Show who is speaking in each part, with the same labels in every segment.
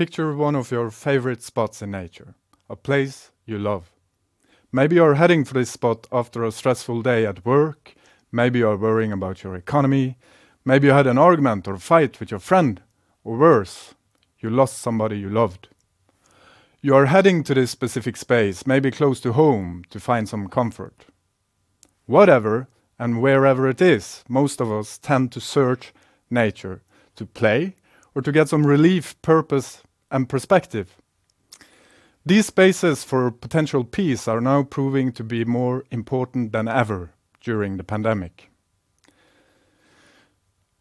Speaker 1: Picture one of your favorite spots in nature, a place you love. Maybe you're heading for this spot after a stressful day at work. Maybe you're worrying about your economy. Maybe you had an argument or fight with your friend. Or worse, you lost somebody you loved. You are heading to this specific space, maybe close to home, to find some comfort. Whatever and wherever it is, most of us tend to search nature to play or to get some relief, purpose, and perspective. These spaces for potential peace are now proving to be more important than ever during the pandemic.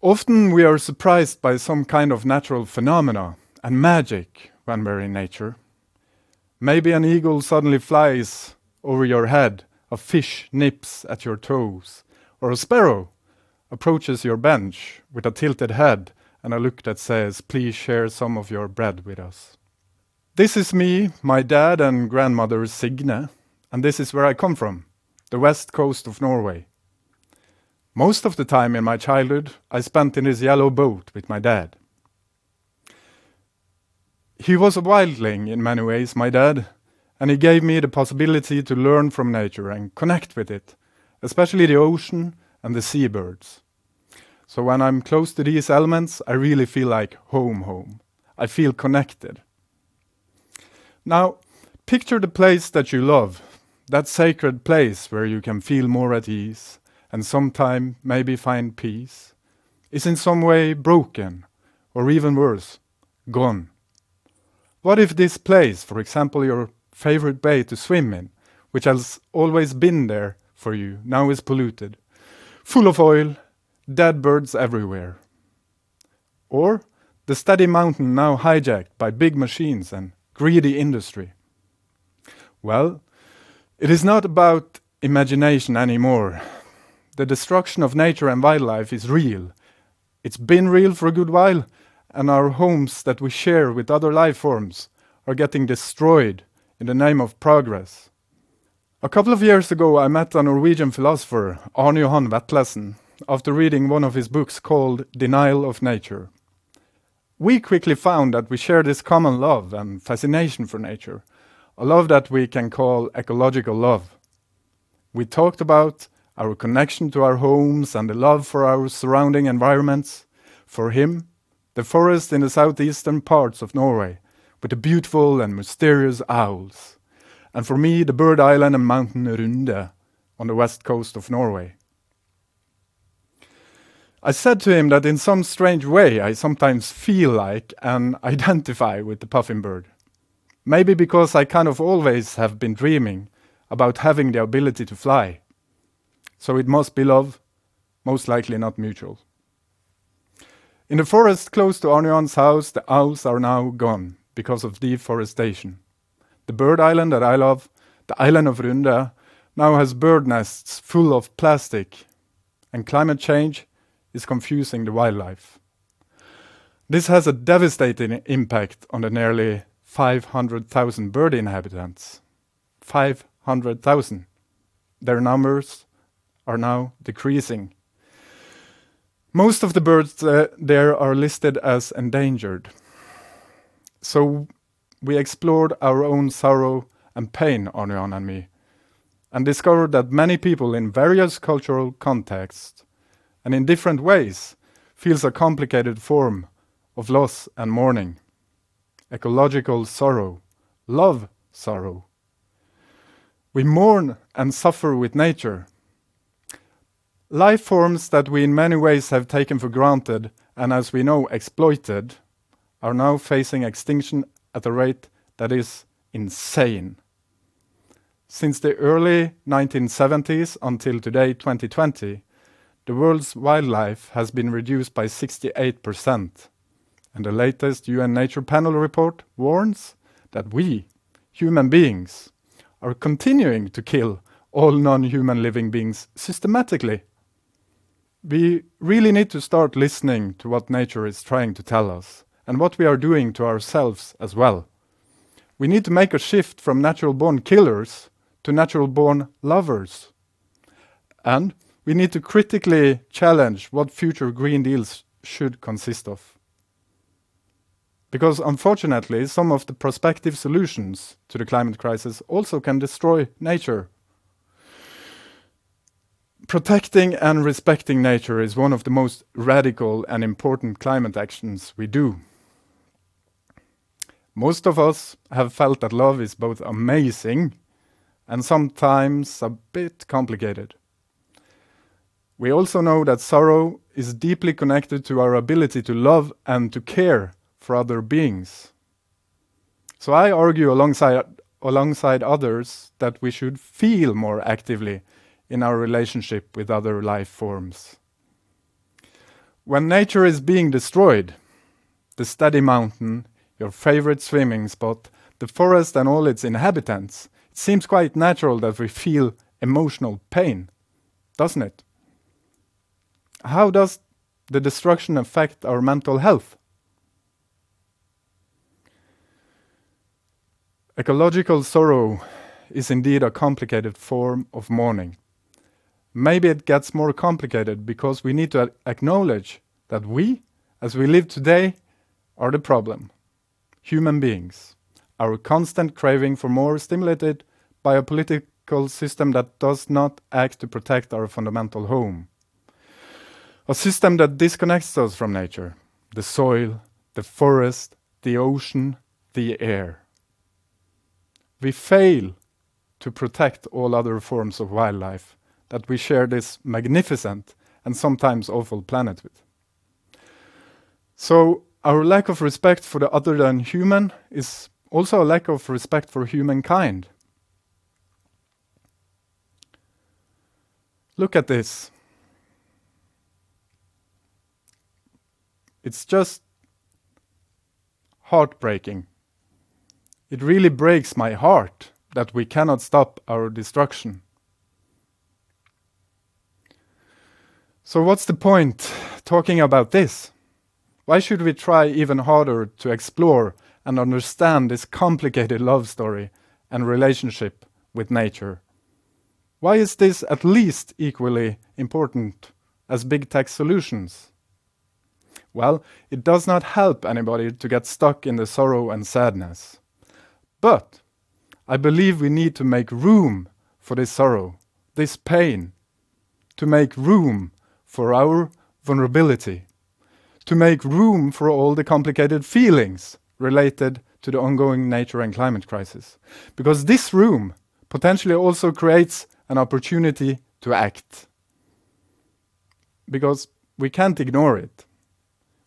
Speaker 1: Often we are surprised by some kind of natural phenomena and magic when we're in nature. Maybe an eagle suddenly flies over your head, a fish nips at your toes, or a sparrow approaches your bench with a tilted head and a look that says, Please share some of your bread with us. This is me, my dad and grandmother Signe, and this is where I come from, the west coast of Norway. Most of the time in my childhood, I spent in his yellow boat with my dad. He was a wildling in many ways, my dad, and he gave me the possibility to learn from nature and connect with it, especially the ocean and the seabirds. So when I'm close to these elements, I really feel like home, home. I feel connected. Now, picture the place that you love, that sacred place where you can feel more at ease and sometime maybe find peace, is in some way broken, or even worse, gone. What if this place, for example, your favorite bay to swim in, which has always been there for you, now is polluted, full of oil dead birds everywhere. Or the steady mountain now hijacked by big machines and greedy industry. Well, it is not about imagination anymore. The destruction of nature and wildlife is real. It's been real for a good while, and our homes that we share with other life forms are getting destroyed in the name of progress. A couple of years ago, I met a Norwegian philosopher, Arne Johan Vetlesen, after reading one of his books called Denial of Nature. We quickly found that we share this common love and fascination for nature, a love that we can call ecological love. We talked about our connection to our homes and the love for our surrounding environments. For him, the forest in the southeastern parts of Norway, with the beautiful and mysterious owls. And for me, the bird island and mountain Runde on the west coast of Norway. I said to him that in some strange way I sometimes feel like and identify with the puffin bird. Maybe because I kind of always have been dreaming about having the ability to fly. So it must be love, most likely not mutual. In the forest close to Arneon's house, the owls are now gone because of deforestation. The bird island that I love, the island of Runde, now has bird nests full of plastic, and climate change is confusing the wildlife. This has a devastating impact on the nearly 500,000 bird inhabitants. 500,000. Their numbers are now decreasing. Most of the birds uh, there are listed as endangered. So we explored our own sorrow and pain, Arnian and me, and discovered that many people in various cultural contexts and in different ways feels a complicated form of loss and mourning, ecological sorrow, love sorrow. We mourn and suffer with nature. Life forms that we in many ways have taken for granted and, as we know, exploited are now facing extinction at a rate that is insane. Since the early 1970s until today, 2020, the world's wildlife has been reduced by 68%, and the latest UN Nature Panel report warns that we, human beings, are continuing to kill all non-human living beings systematically. We really need to start listening to what nature is trying to tell us and what we are doing to ourselves as well. We need to make a shift from natural-born killers to natural-born lovers. And we need to critically challenge what future Green Deals should consist of. because unfortunately, some of the prospective solutions to the climate crisis also can destroy nature. Protecting and respecting nature is one of the most radical and important climate actions we do. Most of us have felt that love is both amazing and sometimes a bit complicated. We also know that sorrow is deeply connected to our ability to love and to care for other beings. So I argue alongside, alongside others that we should feel more actively in our relationship with other life forms. When nature is being destroyed, the steady mountain, your favorite swimming spot, the forest and all its inhabitants, it seems quite natural that we feel emotional pain, doesn't it? How does the destruction affect our mental health? Ecological sorrow is indeed a complicated form of mourning. Maybe it gets more complicated because we need to acknowledge that we, as we live today, are the problem. Human beings. Our constant craving for more stimulated by a political system that does not act to protect our fundamental home. A system that disconnects us from nature, the soil, the forest, the ocean, the air. We fail to protect all other forms of wildlife that we share this magnificent and sometimes awful planet with. So, our lack of respect for the other than human is also a lack of respect for humankind. Look at this. It's just heartbreaking. It really breaks my heart that we cannot stop our destruction. So, what's the point talking about this? Why should we try even harder to explore and understand this complicated love story and relationship with nature? Why is this at least equally important as big tech solutions? Well, it does not help anybody to get stuck in the sorrow and sadness. But I believe we need to make room for this sorrow, this pain, to make room for our vulnerability, to make room for all the complicated feelings related to the ongoing nature and climate crisis. Because this room potentially also creates an opportunity to act. Because we can't ignore it.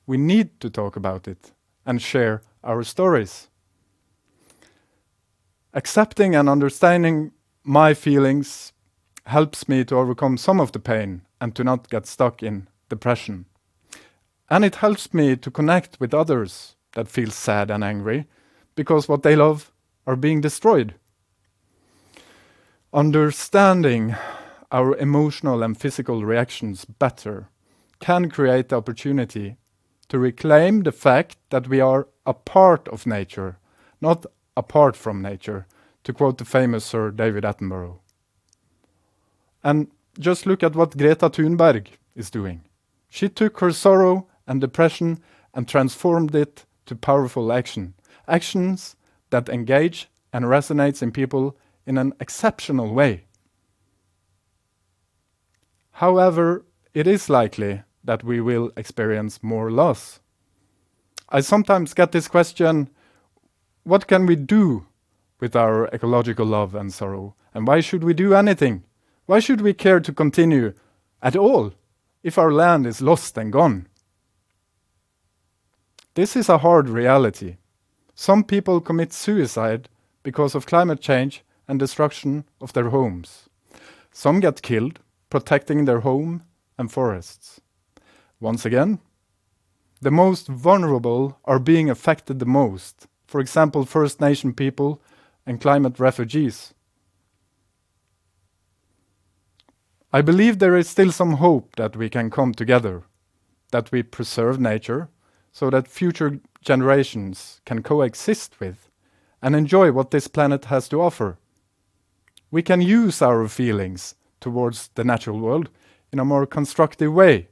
Speaker 1: We need to talk about it and share our stories. Accepting and understanding my feelings helps me to overcome some of the pain and to not get stuck in depression. And it helps me to connect with others that feel sad and angry because what they love are being destroyed. Understanding our emotional and physical reactions better can create the opportunity to reclaim the fact that we are a part of nature, not apart from nature, to quote the famous Sir David Attenborough. And just look at what Greta Thunberg is doing. She took her sorrow and depression and transformed it to powerful action. Actions that engage and resonates in people in an exceptional way. However, it is likely that we will experience more loss. I sometimes get this question what can we do with our ecological love and sorrow? And why should we do anything? Why should we care to continue at all if our land is lost and gone? This is a hard reality. Some people commit suicide because of climate change and destruction of their homes. Some get killed protecting their home and forests. Once again, the most vulnerable are being affected the most. For example, First Nation people and climate refugees. I believe there is still some hope that we can come together, that we preserve nature so that future generations can coexist with and enjoy what this planet has to offer. We can use our feelings towards the natural world in a more constructive way,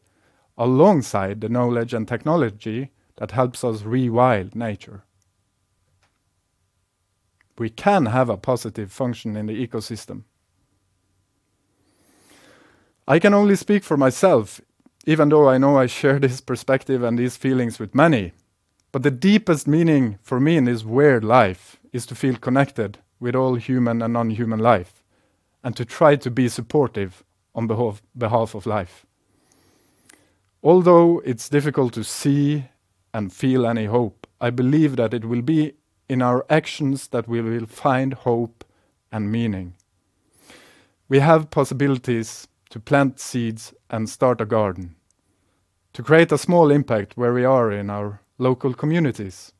Speaker 1: alongside the knowledge and technology that helps us rewild nature. We can have a positive function in the ecosystem. I can only speak for myself, even though I know I share this perspective and these feelings with many. But the deepest meaning for me in this weird life is to feel connected with all human and non human life and to try to be supportive on behalf, behalf of life. Although it's difficult to see and feel any hope, I believe that it will be in our actions that we will find hope and meaning. We have possibilities to plant seeds and start a garden, to create a small impact where we are in our local communities,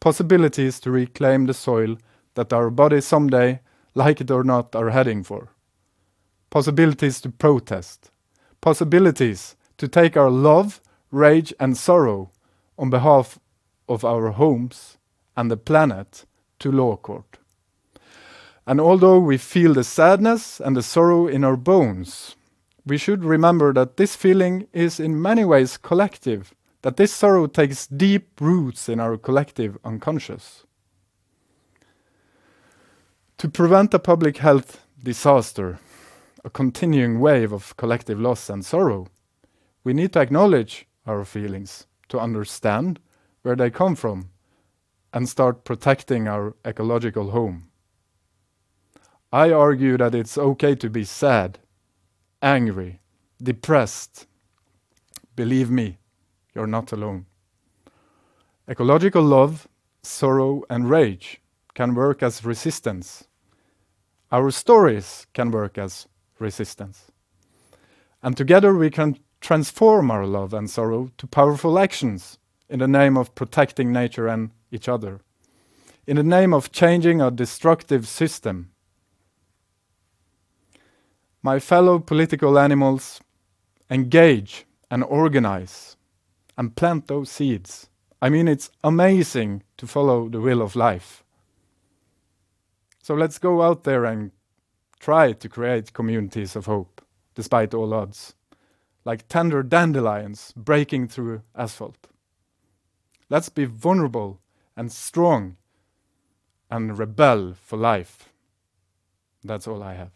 Speaker 1: possibilities to reclaim the soil that our bodies someday, like it or not, are heading for, possibilities to protest, possibilities to take our love, rage, and sorrow on behalf of our homes and the planet to law court. And although we feel the sadness and the sorrow in our bones, we should remember that this feeling is in many ways collective that this sorrow takes deep roots in our collective unconscious. To prevent a public health disaster, a continuing wave of collective loss and sorrow, we need to acknowledge our feelings, to understand where they come from, and start protecting our ecological home. I argue that it's okay to be sad, angry, depressed. Believe me, you're not alone. Ecological love, sorrow, and rage can work as resistance. Our stories can work as resistance. And together we can transform our love and sorrow to powerful actions in the name of protecting nature and each other, in the name of changing a destructive system. My fellow political animals, engage and organize and plant those seeds. I mean, it's amazing to follow the will of life. So let's go out there and try to create communities of hope, despite all odds, like tender dandelions breaking through asphalt. Let's be vulnerable and strong and rebel for life. That's all I have.